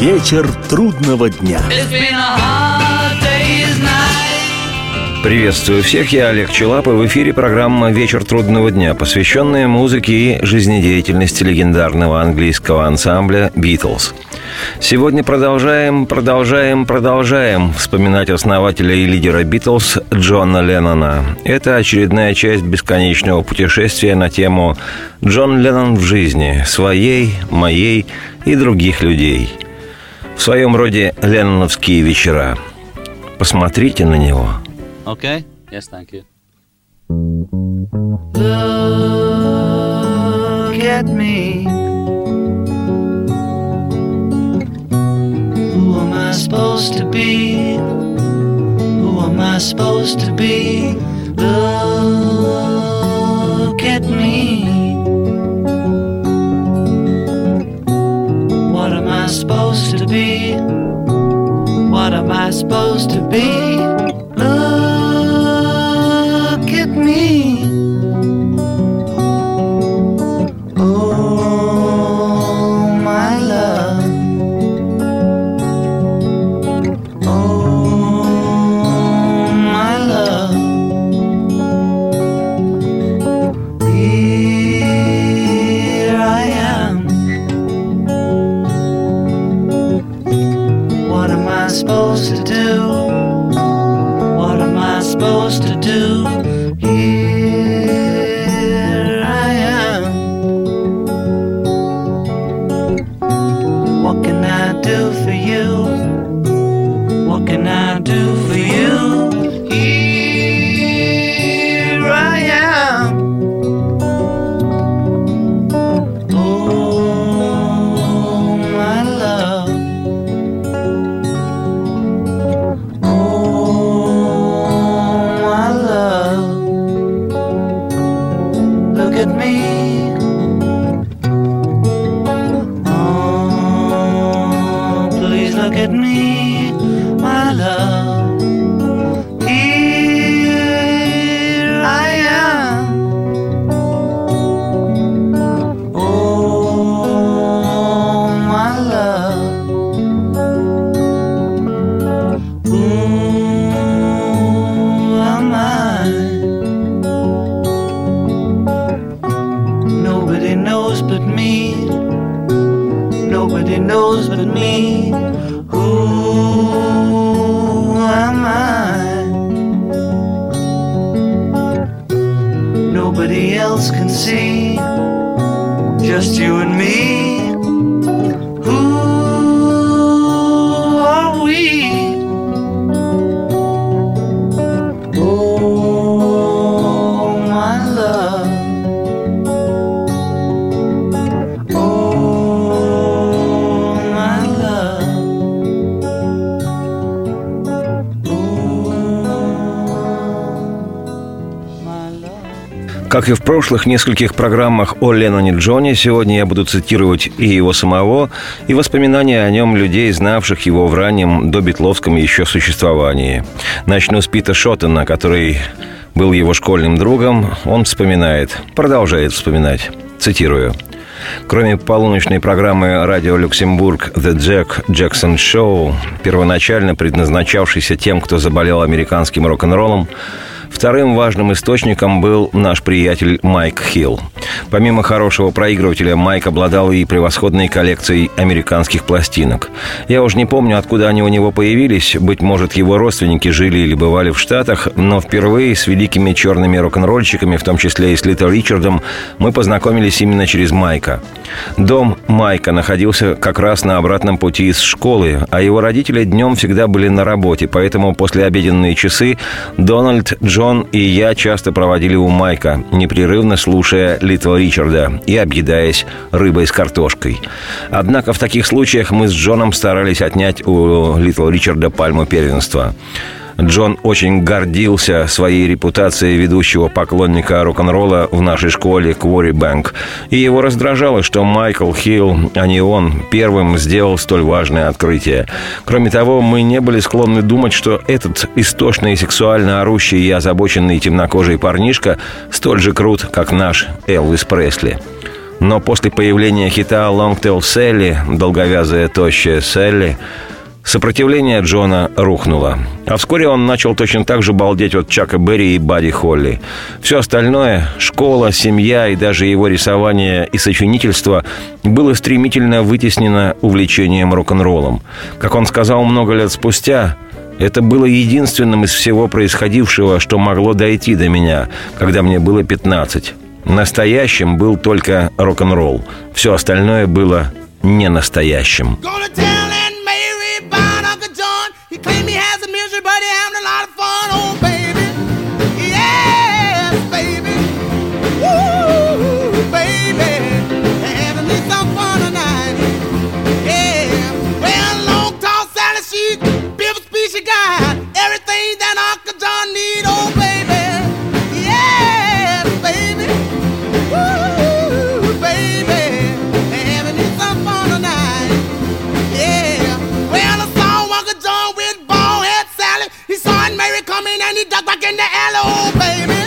Вечер трудного дня. Приветствую всех, я Олег Челап, и в эфире программа «Вечер трудного дня», посвященная музыке и жизнедеятельности легендарного английского ансамбля «Битлз». Сегодня продолжаем, продолжаем, продолжаем вспоминать основателя и лидера «Битлз» Джона Леннона. Это очередная часть бесконечного путешествия на тему «Джон Леннон в жизни, своей, моей и других людей». В своем роде «Ленноновские вечера». Посмотрите на него – Okay? Yes, thank you. Look at me. Who am I supposed to be? Who am I supposed to be? Look at me. What am I supposed to be? knows but me. Nobody knows but me. Who am I? Nobody else can see. Just you and me. Как и в прошлых нескольких программах о Ленноне Джоне, сегодня я буду цитировать и его самого, и воспоминания о нем людей, знавших его в раннем добитловском еще существовании. Начну с Пита Шоттона, который был его школьным другом. Он вспоминает, продолжает вспоминать. Цитирую. Кроме полуночной программы «Радио Люксембург» «The Jack Jackson Show», первоначально предназначавшейся тем, кто заболел американским рок-н-роллом, Вторым важным источником был наш приятель Майк Хилл. Помимо хорошего проигрывателя, Майк обладал и превосходной коллекцией американских пластинок. Я уже не помню, откуда они у него появились. Быть может, его родственники жили или бывали в Штатах, но впервые с великими черными рок-н-ролльщиками, в том числе и с Литл Ричардом, мы познакомились именно через Майка. Дом Майка находился как раз на обратном пути из школы, а его родители днем всегда были на работе, поэтому после обеденные часы Дональд, Джон и я часто проводили у Майка, непрерывно слушая Литл Ричарда и объедаясь рыбой с картошкой. Однако в таких случаях мы с Джоном старались отнять у Литл Ричарда пальму первенства. Джон очень гордился своей репутацией ведущего поклонника рок-н-ролла в нашей школе Куорри Бэнк. И его раздражало, что Майкл Хилл, а не он, первым сделал столь важное открытие. Кроме того, мы не были склонны думать, что этот истошный, сексуально орущий и озабоченный темнокожий парнишка столь же крут, как наш Элвис Пресли. Но после появления хита «Long Tail Sally», долговязая тощая Селли, Сопротивление Джона рухнуло. А вскоре он начал точно так же балдеть от Чака Берри и Бадди Холли. Все остальное – школа, семья и даже его рисование и сочинительство – было стремительно вытеснено увлечением рок-н-роллом. Как он сказал много лет спустя, это было единственным из всего происходившего, что могло дойти до меня, когда мне было 15. Настоящим был только рок-н-ролл. Все остальное было не настоящим. Gonna he back in the alley. Oh, baby.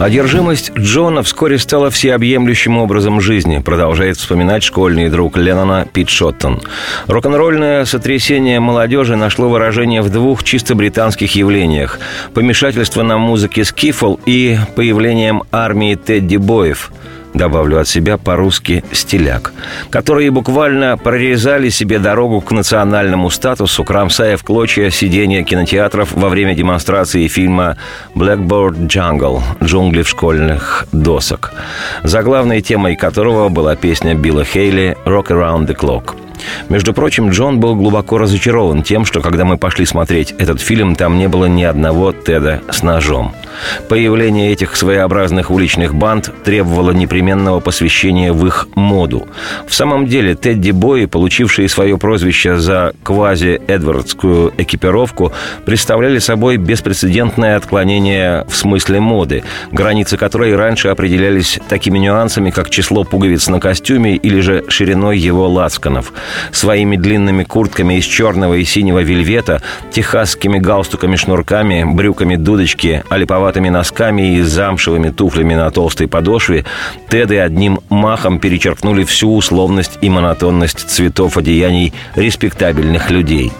Одержимость Джона вскоре стала всеобъемлющим образом жизни, продолжает вспоминать школьный друг Леннона Пит Шоттон. Рок-н-ролльное сотрясение молодежи нашло выражение в двух чисто британских явлениях – помешательство на музыке скифл и появлением армии Тедди Боев – добавлю от себя по-русски «стиляк», которые буквально прорезали себе дорогу к национальному статусу, кромсая в клочья сидения кинотеатров во время демонстрации фильма «Blackboard Jungle» «Джунгли в школьных досок», заглавной темой которого была песня Билла Хейли «Rock Around the Clock». Между прочим, Джон был глубоко разочарован тем, что когда мы пошли смотреть этот фильм, там не было ни одного Теда с ножом. Появление этих своеобразных уличных банд требовало непременного посвящения в их моду. В самом деле, Тедди Бои, получившие свое прозвище за квази-эдвардскую экипировку, представляли собой беспрецедентное отклонение в смысле моды, границы которой раньше определялись такими нюансами, как число пуговиц на костюме или же шириной его лацканов. Своими длинными куртками из черного и синего вельвета, техасскими галстуками-шнурками, брюками дудочки, олиповатыми носками и замшевыми туфлями на толстой подошве, Теды одним махом перечеркнули всю условность и монотонность цветов одеяний респектабельных людей.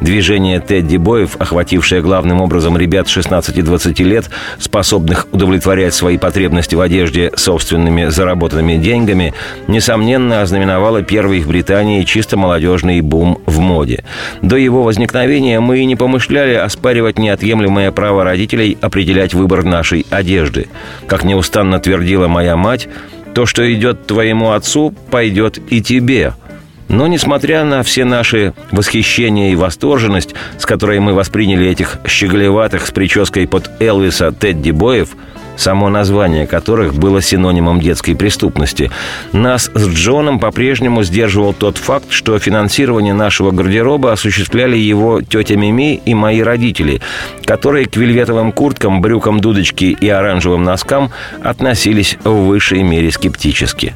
Движение Тедди Боев, охватившее главным образом ребят 16-20 лет, способных удовлетворять свои потребности в одежде собственными заработанными деньгами, несомненно ознаменовало первый в Британии чисто молодежный бум в моде. До его возникновения мы и не помышляли оспаривать неотъемлемое право родителей определять выбор нашей одежды. Как неустанно твердила моя мать, то, что идет твоему отцу, пойдет и тебе – но, несмотря на все наши восхищения и восторженность, с которой мы восприняли этих щеголеватых с прической под Элвиса Тедди Боев, само название которых было синонимом детской преступности, нас с Джоном по-прежнему сдерживал тот факт, что финансирование нашего гардероба осуществляли его тетя Мими и мои родители, которые к вельветовым курткам, брюкам дудочки и оранжевым носкам относились в высшей мере скептически.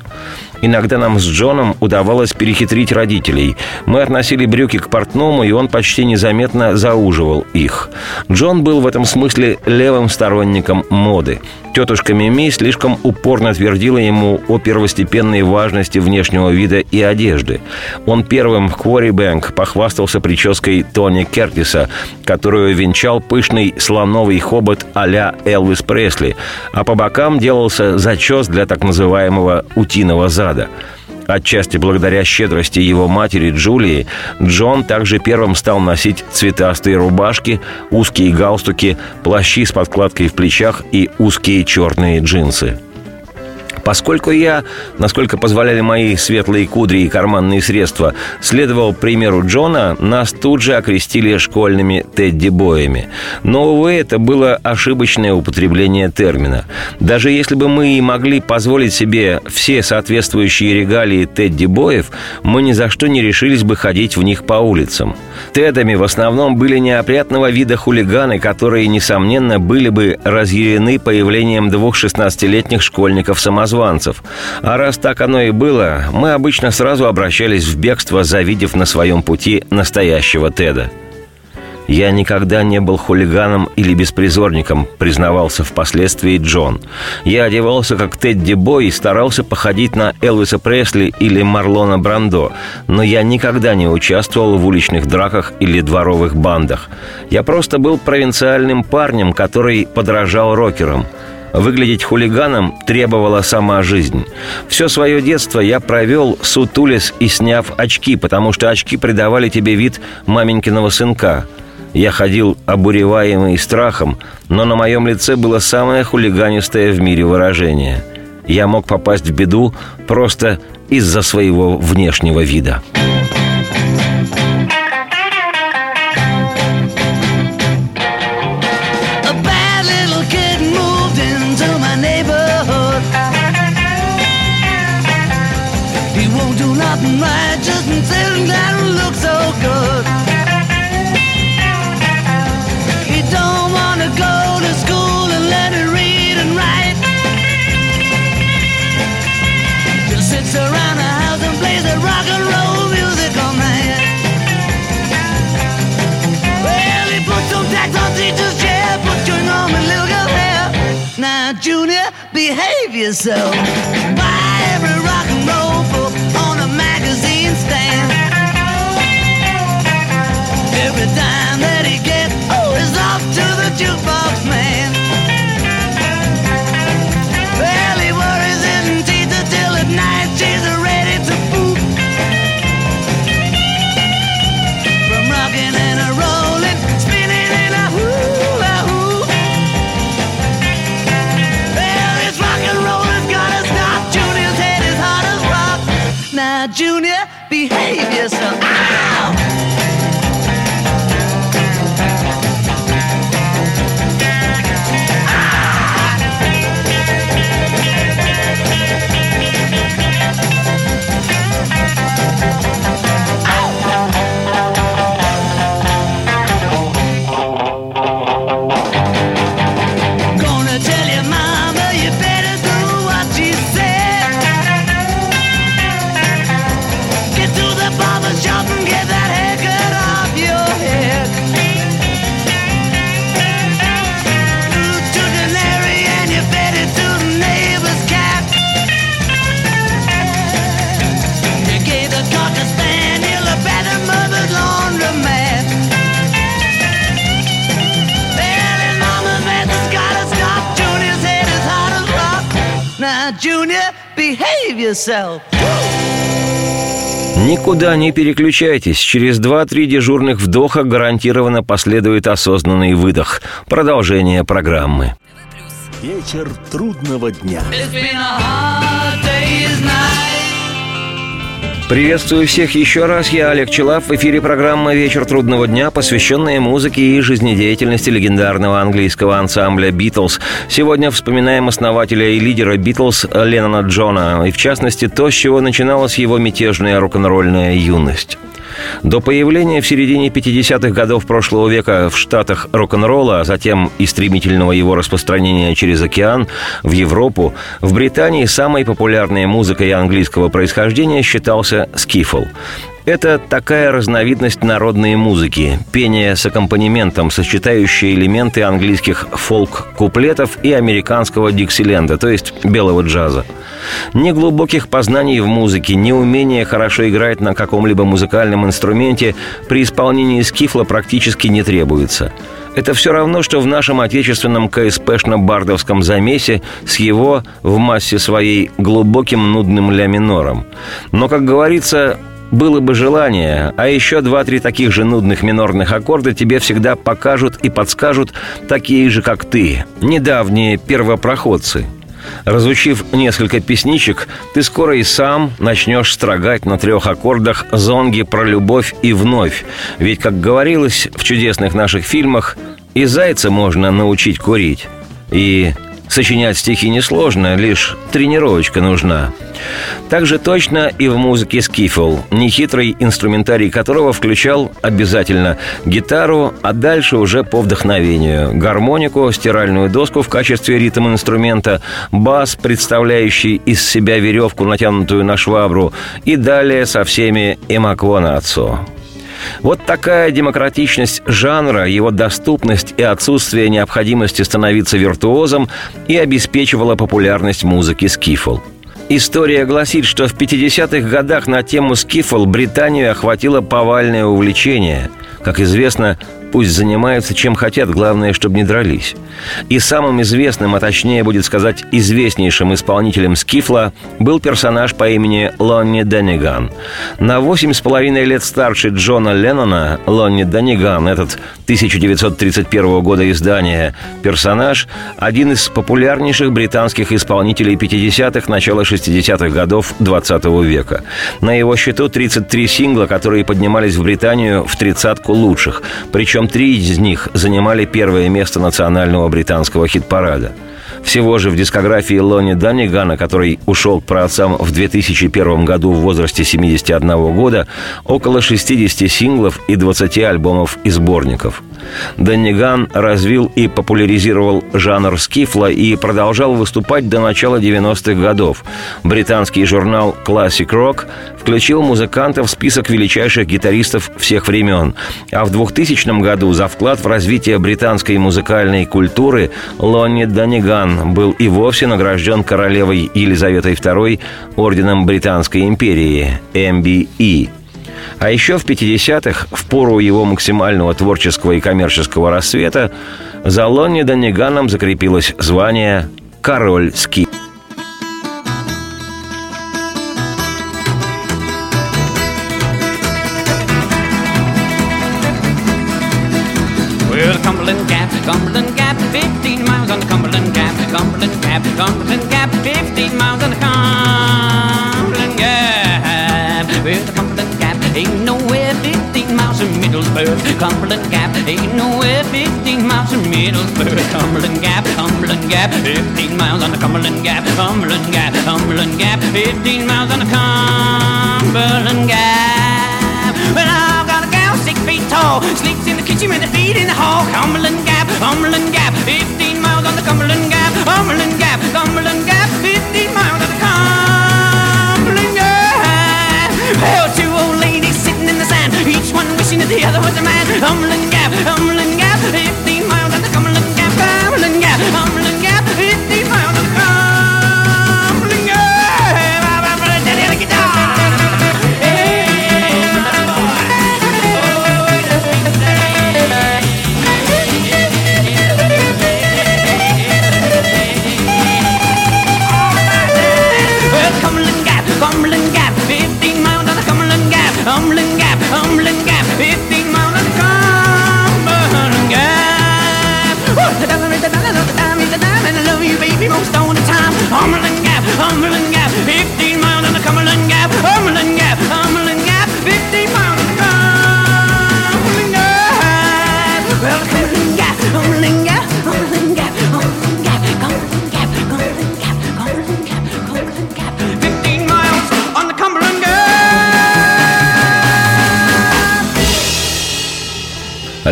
Иногда нам с Джоном удавалось перехитрить родителей. Мы относили брюки к портному, и он почти незаметно зауживал их. Джон был в этом смысле левым сторонником моды. Тетушка Мими слишком упорно твердила ему о первостепенной важности внешнего вида и одежды. Он первым в Квори Бэнк похвастался прической Тони Кертиса, которую венчал пышный слоновый хобот а-ля Элвис Пресли, а по бокам делался зачес для так называемого «утиного зада». Отчасти благодаря щедрости его матери Джулии, Джон также первым стал носить цветастые рубашки, узкие галстуки, плащи с подкладкой в плечах и узкие черные джинсы. Поскольку я, насколько позволяли мои светлые кудри и карманные средства, следовал примеру Джона, нас тут же окрестили школьными тедди-боями. Но, увы, это было ошибочное употребление термина. Даже если бы мы и могли позволить себе все соответствующие регалии тедди-боев, мы ни за что не решились бы ходить в них по улицам. Тедами в основном были неопрятного вида хулиганы, которые, несомненно, были бы разъярены появлением двух 16-летних школьников-самозванцев самозванцев. А раз так оно и было, мы обычно сразу обращались в бегство, завидев на своем пути настоящего Теда. «Я никогда не был хулиганом или беспризорником», признавался впоследствии Джон. «Я одевался как Тедди Бой и старался походить на Элвиса Пресли или Марлона Брандо, но я никогда не участвовал в уличных драках или дворовых бандах. Я просто был провинциальным парнем, который подражал рокерам – Выглядеть хулиганом требовала сама жизнь. Все свое детство я провел, сутулис и сняв очки, потому что очки придавали тебе вид маменькиного сынка. Я ходил обуреваемый страхом, но на моем лице было самое хулиганистое в мире выражение. Я мог попасть в беду просто из-за своего внешнего вида. so. Никуда не переключайтесь. Через 2-3 дежурных вдоха гарантированно последует осознанный выдох. Продолжение программы. Вечер трудного дня. Приветствую всех еще раз. Я Олег Челав. В эфире программа «Вечер трудного дня», посвященная музыке и жизнедеятельности легендарного английского ансамбля «Битлз». Сегодня вспоминаем основателя и лидера «Битлз» Леннона Джона, и в частности то, с чего начиналась его мятежная рок-н-ролльная юность. До появления в середине 50-х годов прошлого века в Штатах рок-н-ролла, а затем и стремительного его распространения через океан в Европу, в Британии самой популярной музыкой английского происхождения считался скифл. Это такая разновидность народной музыки, пение с аккомпанементом, сочетающее элементы английских фолк-куплетов и американского диксиленда, то есть белого джаза. Ни глубоких познаний в музыке, ни умения хорошо играть на каком-либо музыкальном инструменте при исполнении скифла практически не требуется. Это все равно, что в нашем отечественном КСПшно-бардовском замесе с его, в массе своей, глубоким нудным ля минором. Но, как говорится, было бы желание, а еще два-три таких же нудных минорных аккорда тебе всегда покажут и подскажут такие же, как ты, недавние первопроходцы. Разучив несколько песничек, ты скоро и сам начнешь строгать на трех аккордах зонги про любовь и вновь. Ведь, как говорилось в чудесных наших фильмах, и зайца можно научить курить. И Сочинять стихи несложно, лишь тренировочка нужна. Так же точно и в музыке скифл, нехитрый инструментарий которого включал обязательно гитару, а дальше уже по вдохновению. Гармонику, стиральную доску в качестве ритм-инструмента, бас, представляющий из себя веревку, натянутую на швабру, и далее со всеми эмаквонацо. Вот такая демократичность жанра, его доступность и отсутствие необходимости становиться виртуозом и обеспечивала популярность музыки скифл. История гласит, что в 50-х годах на тему скифл Британию охватило повальное увлечение. Как известно, Пусть занимаются чем хотят, главное, чтобы не дрались. И самым известным, а точнее будет сказать, известнейшим исполнителем Скифла был персонаж по имени Лонни Денниган. На восемь с половиной лет старше Джона Леннона Лонни Денниган, этот 1931 года издания персонаж, один из популярнейших британских исполнителей 50-х, начала 60-х годов 20 века. На его счету 33 сингла, которые поднимались в Британию в тридцатку лучших. Причем причем три из них занимали первое место национального британского хит-парада. Всего же в дискографии Лони Даннигана, который ушел к праотцам в 2001 году в возрасте 71 года, около 60 синглов и 20 альбомов и сборников – Данниган развил и популяризировал жанр скифла и продолжал выступать до начала 90-х годов. Британский журнал Classic Rock включил музыкантов в список величайших гитаристов всех времен. А в 2000 году за вклад в развитие британской музыкальной культуры Лонни Данниган был и вовсе награжден королевой Елизаветой II орденом Британской империи – MBE – а еще в 50-х, в пору его максимального творческого и коммерческого рассвета, за Лонни Данниганом закрепилось звание «Король ски».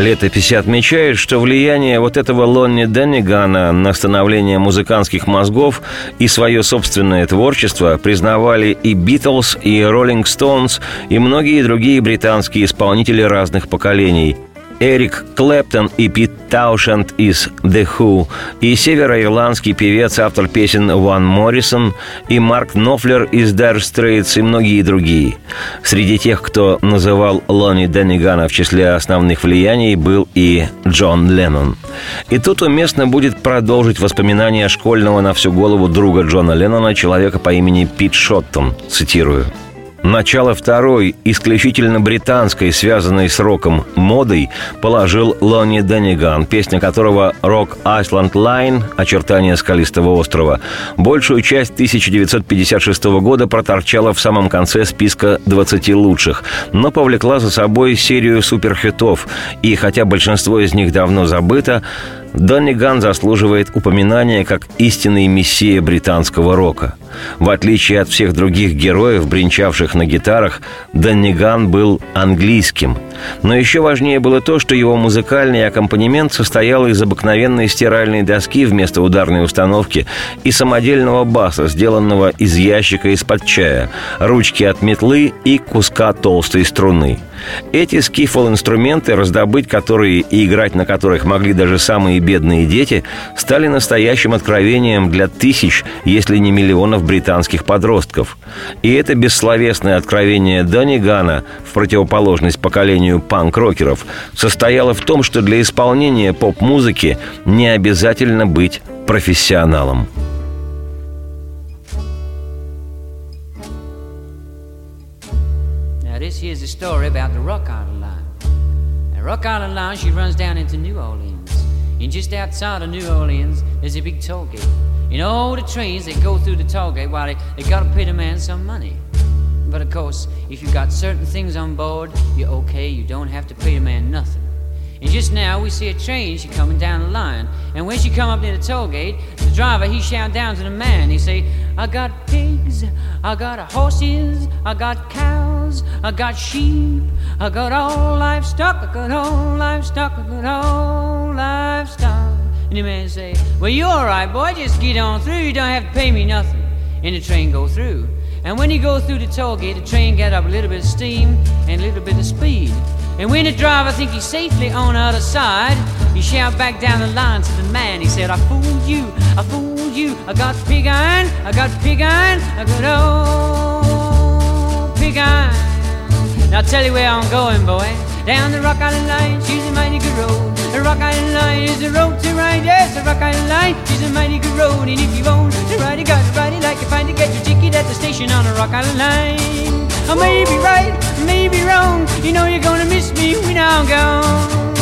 Летописи отмечают, что влияние вот этого Лонни Деннигана на становление музыкантских мозгов и свое собственное творчество признавали и Битлз, и Роллинг Стоунс, и многие другие британские исполнители разных поколений – Эрик Клэптон и Пит Таушенд из The Who, и североирландский певец, автор песен Ван Моррисон, и Марк Нофлер из Dire Straits и многие другие. Среди тех, кто называл Лони Деннигана в числе основных влияний, был и Джон Леннон. И тут уместно будет продолжить воспоминания школьного на всю голову друга Джона Леннона, человека по имени Пит Шоттон, цитирую – Начало второй, исключительно британской, связанной с роком модой, положил Лонни Денниган, песня которого «Rock Island Line» «Очертания скалистого острова» большую часть 1956 года проторчала в самом конце списка 20 лучших, но повлекла за собой серию суперхитов, и хотя большинство из них давно забыто, Донни Ган заслуживает упоминания как истинный мессия британского рока. В отличие от всех других героев, бренчавших на гитарах, Донни Ган был английским. Но еще важнее было то, что его музыкальный аккомпанемент состоял из обыкновенной стиральной доски вместо ударной установки и самодельного баса, сделанного из ящика из-под чая, ручки от метлы и куска толстой струны. Эти скифол-инструменты, раздобыть которые и играть на которых могли даже самые бедные дети, стали настоящим откровением для тысяч, если не миллионов британских подростков. И это бессловесное откровение Донни Гана, в противоположность поколению панк-рокеров, состояло в том, что для исполнения поп-музыки не обязательно быть профессионалом. This here's a story about the Rock Island Line. The Rock Island Line, she runs down into New Orleans. And just outside of New Orleans, there's a big toll gate. Know, all the trains that go through the toll gate, well, they, they gotta pay the man some money. But of course, if you got certain things on board, you're okay, you don't have to pay the man nothing. And just now we see a train, she coming down the line. And when she come up near the toll gate, the driver he shout down to the man, he say, I got pigs, I got horses, I got cows, I got sheep, I got all livestock, I got all livestock, I got all livestock. And the man say, Well you alright boy, just get on through, you don't have to pay me nothing. And the train go through. And when you go through the toll gate, the train got up a little bit of steam and a little bit of speed. And when the driver think he's safely on the other side, he shout back down the line to the man. He said, I fooled you, I fooled you. I got pig iron, I got pig iron, I got old I'll tell you where I'm going, boy. Down the Rock Island Line, she's a mighty good road. The Rock Island Line is the road to ride. Yes, the Rock Island Line, she's a mighty good road. And if you want to ride, you got to ride it like you find to get your ticket at the station on the Rock Island Line. I may be right, I may be wrong. You know you're gonna miss me when I'm gone.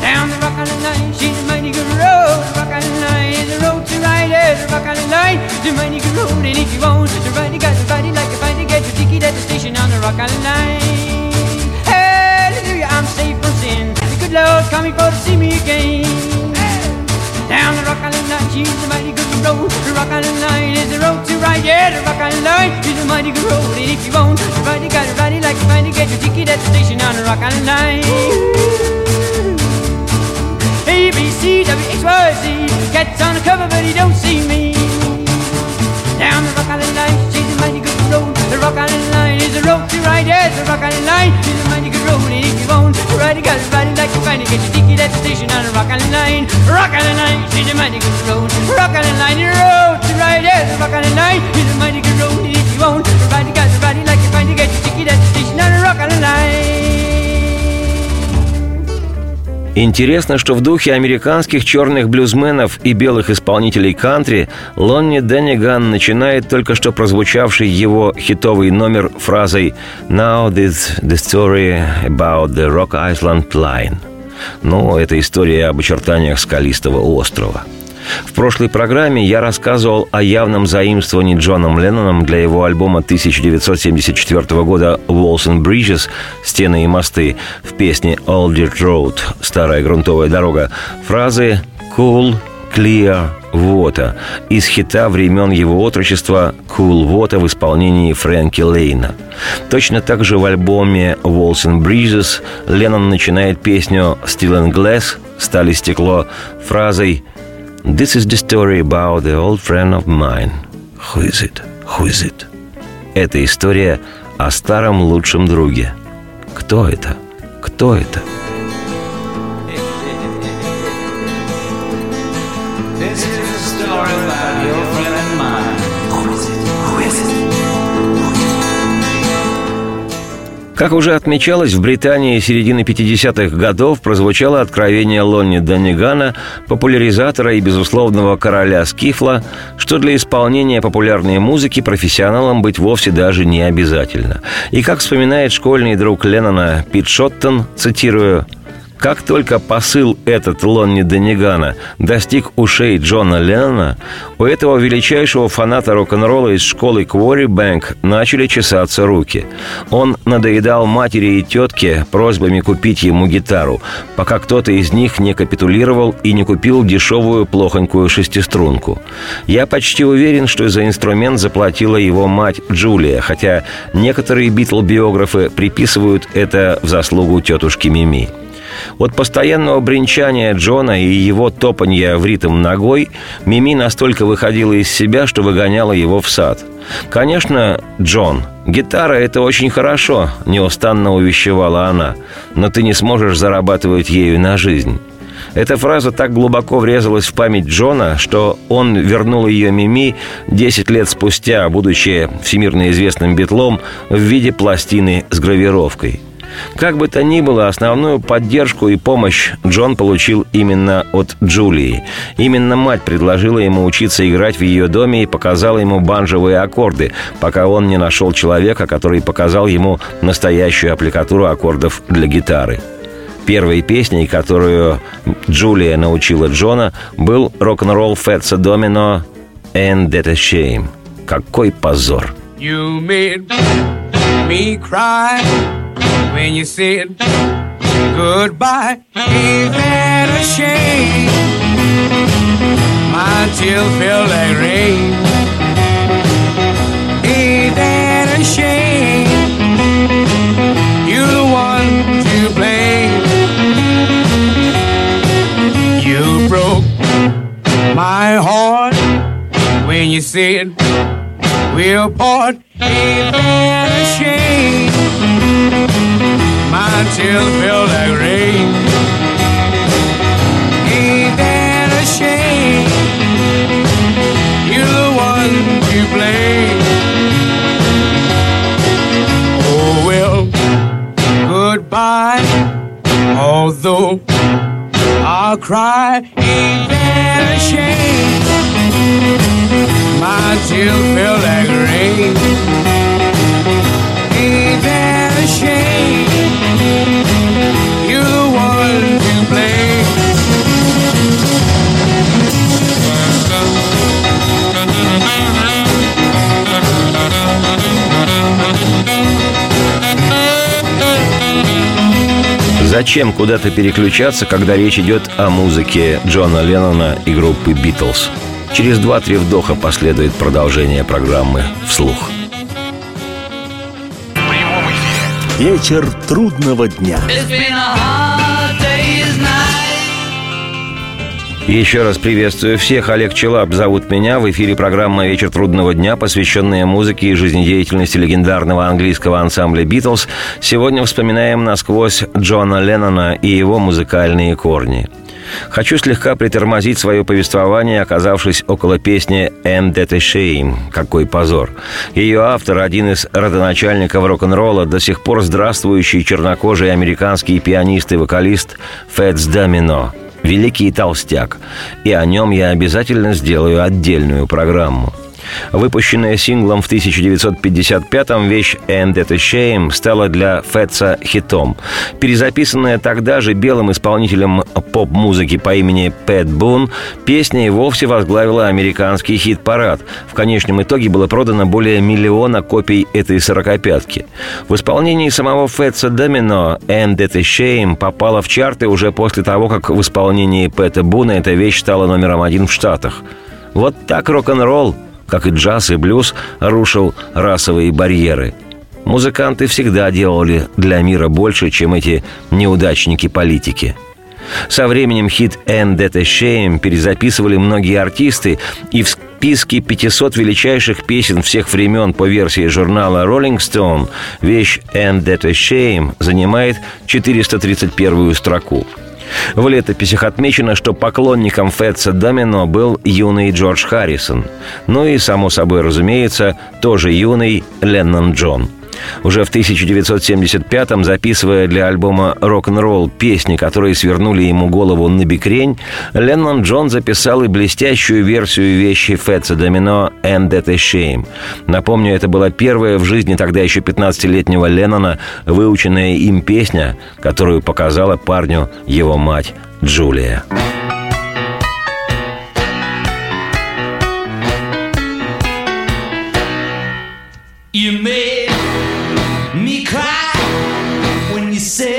Down the Rock Island Line, she's a mighty good road. The Rock Island Line is the road to ride. Yes, the Rock Island Line is a mighty good road. And if you want to ride, you got ride it like find to get your ticket at the station on the Rock Island Line. Hallelujah, I'm safe from sin. The good Lord coming for to see me again. Down the Rock Island Line, she's a mighty good road. The Rock Island Line is the road to ride. Yeah, the Rock Island Line is a mighty good road. And if you want to ride, you got to ride it like you find to get your ticket at the station on the Rock Island Line. A C W X Y Z. Cat's on the cover, but he don't see me. Down the Rock Island Line, she's a mighty good road. The Rock Island Line is the road to ride. Yes, the Rock Island Line is a mighty good road. And if you want to ride, you got to ride it like you find to get your ticket at the station on the Rock Island Line. Rock Island Line, she's a mighty good road. Rock Island Line, the road to ride. Yes, the Rock Island Line is a mighty good road. And if you want to ride, you got to ride it like you find to get your ticket at the station on the Rock Island Line. Интересно, что в духе американских черных блюзменов и белых исполнителей кантри Лонни Денниган начинает только что прозвучавший его хитовый номер фразой «Now this the story about the Rock Island Line». Ну, это история об очертаниях скалистого острова – в прошлой программе я рассказывал о явном заимствовании Джоном Ленноном для его альбома 1974 года «Walls and Bridges» «Стены и мосты» в песне «Old Dirt Road» «Старая грунтовая дорога» фразы «Cool, clear, «Вота» из хита времен его отрочества «Cool Вота» в исполнении Фрэнки Лейна. Точно так же в альбоме «Walls and Breezes» Леннон начинает песню «Still in Glass» «Стали стекло» фразой «This is the story about the old friend of mine. Who is it? Who is it?» Это история о старом лучшем друге. Кто это? Кто это? Как уже отмечалось, в Британии середины 50-х годов прозвучало откровение Лонни Даннигана, популяризатора и безусловного короля Скифла, что для исполнения популярной музыки профессионалам быть вовсе даже не обязательно. И как вспоминает школьный друг Леннона Пит Шоттон, цитирую, как только посыл этот Лонни Денигана достиг ушей Джона Леннона, у этого величайшего фаната рок-н-ролла из школы Квори Бэнк начали чесаться руки. Он надоедал матери и тетке просьбами купить ему гитару, пока кто-то из них не капитулировал и не купил дешевую плохонькую шестиструнку. Я почти уверен, что за инструмент заплатила его мать Джулия, хотя некоторые битл-биографы приписывают это в заслугу тетушки Мими. От постоянного бренчания Джона и его топанья в ритм ногой Мими настолько выходила из себя, что выгоняла его в сад. «Конечно, Джон, гитара – это очень хорошо», – неустанно увещевала она, «но ты не сможешь зарабатывать ею на жизнь». Эта фраза так глубоко врезалась в память Джона, что он вернул ее Мими 10 лет спустя, будучи всемирно известным битлом, в виде пластины с гравировкой – как бы то ни было, основную поддержку и помощь Джон получил именно от Джулии. Именно мать предложила ему учиться играть в ее доме и показала ему банжевые аккорды, пока он не нашел человека, который показал ему настоящую аппликатуру аккордов для гитары. Первой песней, которую Джулия научила Джона, был рок-н-ролл Фетса Домино «And That a Shame». Какой позор! You made me cry when you said goodbye. Ain't that a shame? My tears feel like rain. Ain't that a shame? You're the one to blame. You broke my heart when you said we'll part. Ain't that a shame? My tears feel like rain. Ain't that a shame? You're the one to blame. Oh well, goodbye. Although I'll cry, ain't that a shame? My tears feel like rain. Ain't that a shame? You're the one to blame. Зачем куда-то переключаться, когда речь идет о музыке Джона Леннона и группы «Битлз»? Через два-три вдоха последует продолжение программы «Вслух». Вечер трудного дня. Еще раз приветствую всех. Олег Челап зовут меня. В эфире программа «Вечер трудного дня», посвященная музыке и жизнедеятельности легендарного английского ансамбля «Битлз». Сегодня вспоминаем насквозь Джона Леннона и его музыкальные корни. Хочу слегка притормозить свое повествование, оказавшись около песни «And That a Shame» – «Какой позор». Ее автор – один из родоначальников рок-н-ролла, до сих пор здравствующий чернокожий американский пианист и вокалист Фэтс Домино – великий толстяк, и о нем я обязательно сделаю отдельную программу. Выпущенная синглом в 1955-м вещь «And That a Shame» стала для Фетца хитом. Перезаписанная тогда же белым исполнителем поп-музыки по имени Пэт Бун, песня и вовсе возглавила американский хит-парад. В конечном итоге было продано более миллиона копий этой сорокопятки. В исполнении самого Фетца Домино «And That a Shame» попала в чарты уже после того, как в исполнении Пэта Буна эта вещь стала номером один в Штатах. Вот так рок-н-ролл как и джаз и блюз, рушил расовые барьеры. Музыканты всегда делали для мира больше, чем эти неудачники-политики. Со временем хит «And That a Shame» перезаписывали многие артисты, и в списке 500 величайших песен всех времен по версии журнала Rolling Stone вещь «And That a Shame» занимает 431 строку – в летописях отмечено, что поклонником Фетса Домино был юный Джордж Харрисон. Ну и, само собой разумеется, тоже юный Леннон Джон – уже в 1975-м, записывая для альбома «Рок-н-ролл» песни, которые свернули ему голову на бикрень, Леннон Джон записал и блестящую версию вещи Фетса Домино «And That a Shame». Напомню, это была первая в жизни тогда еще 15-летнего Леннона выученная им песня, которую показала парню его мать Джулия. You me cry when you said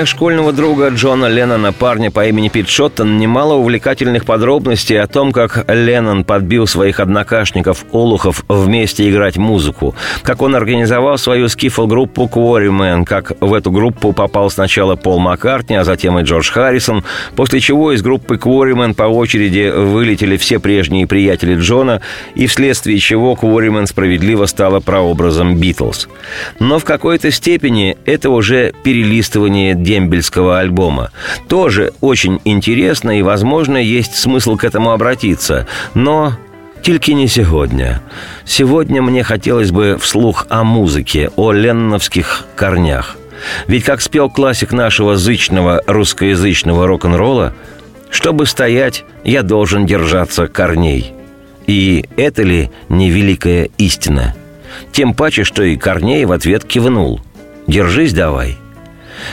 воспоминаниях школьного друга Джона Леннона, парня по имени Пит Шоттон, немало увлекательных подробностей о том, как Леннон подбил своих однокашников Олухов вместе играть музыку, как он организовал свою скифл-группу Quarrymen, как в эту группу попал сначала Пол Маккартни, а затем и Джордж Харрисон, после чего из группы Quarrymen по очереди вылетели все прежние приятели Джона, и вследствие чего Quarrymen справедливо стала прообразом Битлз. Но в какой-то степени это уже перелистывание дембельского альбома. Тоже очень интересно и, возможно, есть смысл к этому обратиться. Но Тільки не сегодня. Сегодня мне хотелось бы вслух о музыке, о ленновских корнях. Ведь, как спел классик нашего зычного русскоязычного рок-н-ролла, «Чтобы стоять, я должен держаться корней». И это ли не великая истина? Тем паче, что и Корней в ответ кивнул. «Держись давай».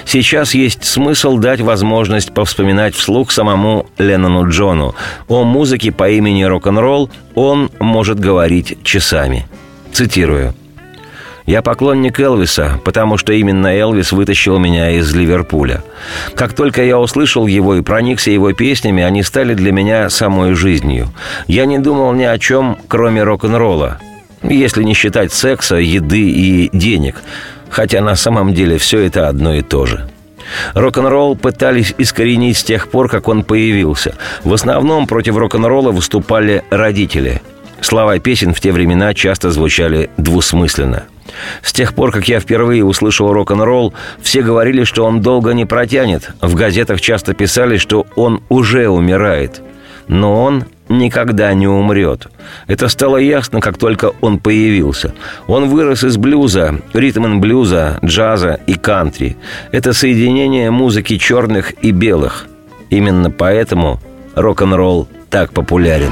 Сейчас есть смысл дать возможность повспоминать вслух самому Леннону Джону. О музыке по имени рок-н-ролл он может говорить часами. Цитирую. Я поклонник Элвиса, потому что именно Элвис вытащил меня из Ливерпуля. Как только я услышал его и проникся его песнями, они стали для меня самой жизнью. Я не думал ни о чем, кроме рок-н-ролла. Если не считать секса, еды и денег. Хотя на самом деле все это одно и то же. Рок-н-ролл пытались искоренить с тех пор, как он появился. В основном против рок-н-ролла выступали родители. Слова песен в те времена часто звучали двусмысленно – с тех пор, как я впервые услышал рок-н-ролл, все говорили, что он долго не протянет. В газетах часто писали, что он уже умирает. Но он никогда не умрет. Это стало ясно, как только он появился. Он вырос из блюза, ритм-н-блюза, джаза и кантри. Это соединение музыки черных и белых. Именно поэтому рок-н-ролл так популярен.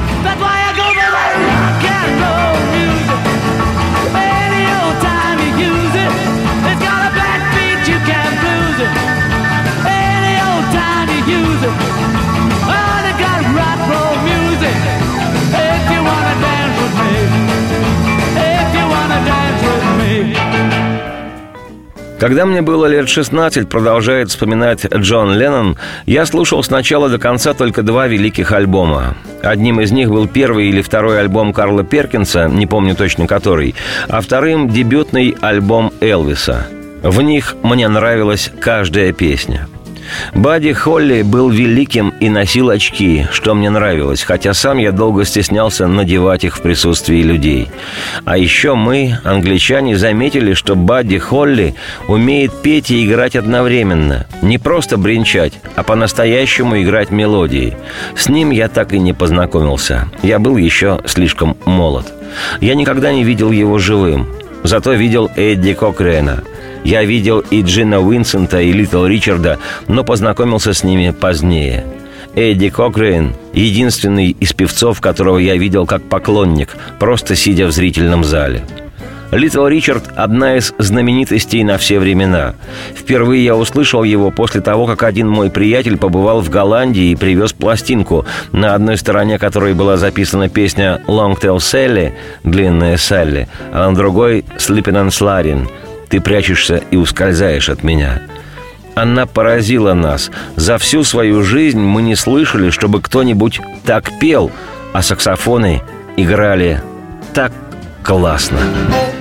Когда мне было лет 16, продолжает вспоминать Джон Леннон, я слушал с начала до конца только два великих альбома. Одним из них был первый или второй альбом Карла Перкинса, не помню точно который, а вторым – дебютный альбом Элвиса. В них мне нравилась каждая песня – Бадди Холли был великим и носил очки, что мне нравилось, хотя сам я долго стеснялся надевать их в присутствии людей. А еще мы, англичане, заметили, что Бадди Холли умеет петь и играть одновременно. Не просто бренчать, а по-настоящему играть мелодии. С ним я так и не познакомился. Я был еще слишком молод. Я никогда не видел его живым. Зато видел Эдди Кокрена – я видел и Джина Винсента, и Литл Ричарда, но познакомился с ними позднее. Эдди Кокрейн – единственный из певцов, которого я видел как поклонник, просто сидя в зрительном зале. Литл Ричард – одна из знаменитостей на все времена. Впервые я услышал его после того, как один мой приятель побывал в Голландии и привез пластинку, на одной стороне которой была записана песня «Long Tail Sally» – «Длинная Салли», а на другой «Sleeping and Sliding» ты прячешься и ускользаешь от меня. Она поразила нас. За всю свою жизнь мы не слышали, чтобы кто-нибудь так пел, а саксофоны играли так классно. Oh,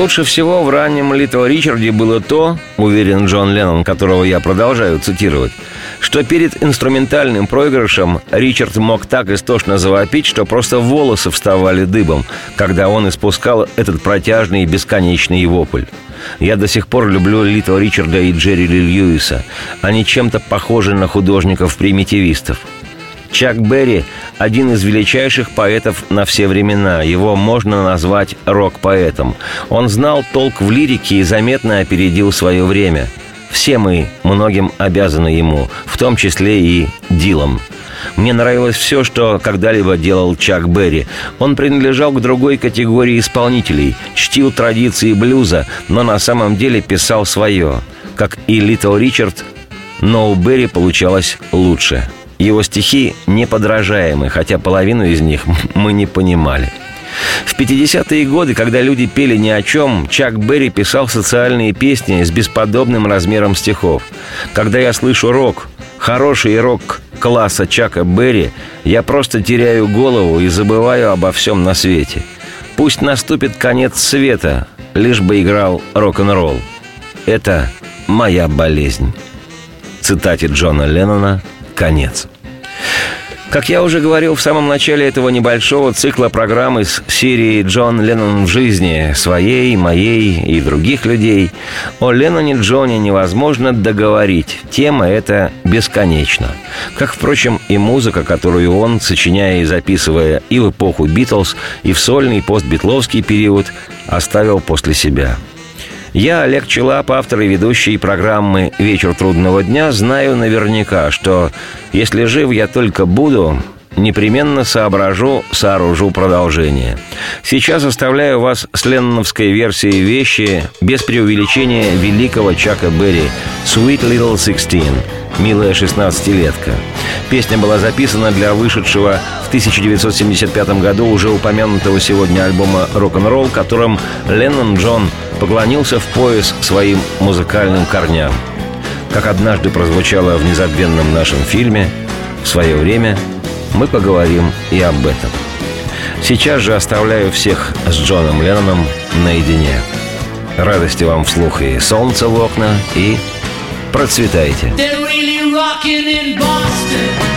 Лучше всего в раннем Литл Ричарде было то, уверен Джон Леннон, которого я продолжаю цитировать, что перед инструментальным проигрышем Ричард мог так истошно завопить, что просто волосы вставали дыбом, когда он испускал этот протяжный и бесконечный вопль. Я до сих пор люблю Литл Ричарда и Джерри Ли Льюиса. Они чем-то похожи на художников-примитивистов. Чак Берри – один из величайших поэтов на все времена. Его можно назвать рок-поэтом. Он знал толк в лирике и заметно опередил свое время. Все мы многим обязаны ему, в том числе и Дилам. Мне нравилось все, что когда-либо делал Чак Берри. Он принадлежал к другой категории исполнителей, чтил традиции блюза, но на самом деле писал свое. Как и Литл Ричард, но у Берри получалось лучше – его стихи неподражаемы, хотя половину из них мы не понимали. В 50-е годы, когда люди пели ни о чем, Чак Берри писал социальные песни с бесподобным размером стихов. Когда я слышу рок, хороший рок класса Чака Берри, я просто теряю голову и забываю обо всем на свете. Пусть наступит конец света, лишь бы играл рок-н-ролл. Это моя болезнь. Цитате Джона Леннона конец. Как я уже говорил в самом начале этого небольшого цикла программ из серии «Джон Леннон в жизни» своей, моей и других людей, о Ленноне Джоне невозможно договорить. Тема эта бесконечна. Как, впрочем, и музыка, которую он, сочиняя и записывая и в эпоху Битлз, и в сольный постбитловский период, оставил после себя – я, Олег Челап, автор и ведущий программы «Вечер трудного дня», знаю наверняка, что если жив я только буду, непременно соображу, сооружу продолжение. Сейчас оставляю вас с ленноновской версией вещи без преувеличения великого Чака Берри «Sweet Little Sixteen» «Милая шестнадцатилетка». Песня была записана для вышедшего в 1975 году уже упомянутого сегодня альбома «Рок-н-ролл», которым Леннон Джон поклонился в пояс своим музыкальным корням. Как однажды прозвучало в незабвенном нашем фильме, в свое время мы поговорим и об этом. Сейчас же оставляю всех с Джоном Ленноном наедине. Радости вам вслух и солнца в окна, и процветайте. They're really rocking in Boston.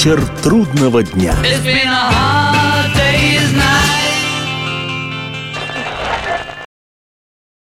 Вечер трудного дня.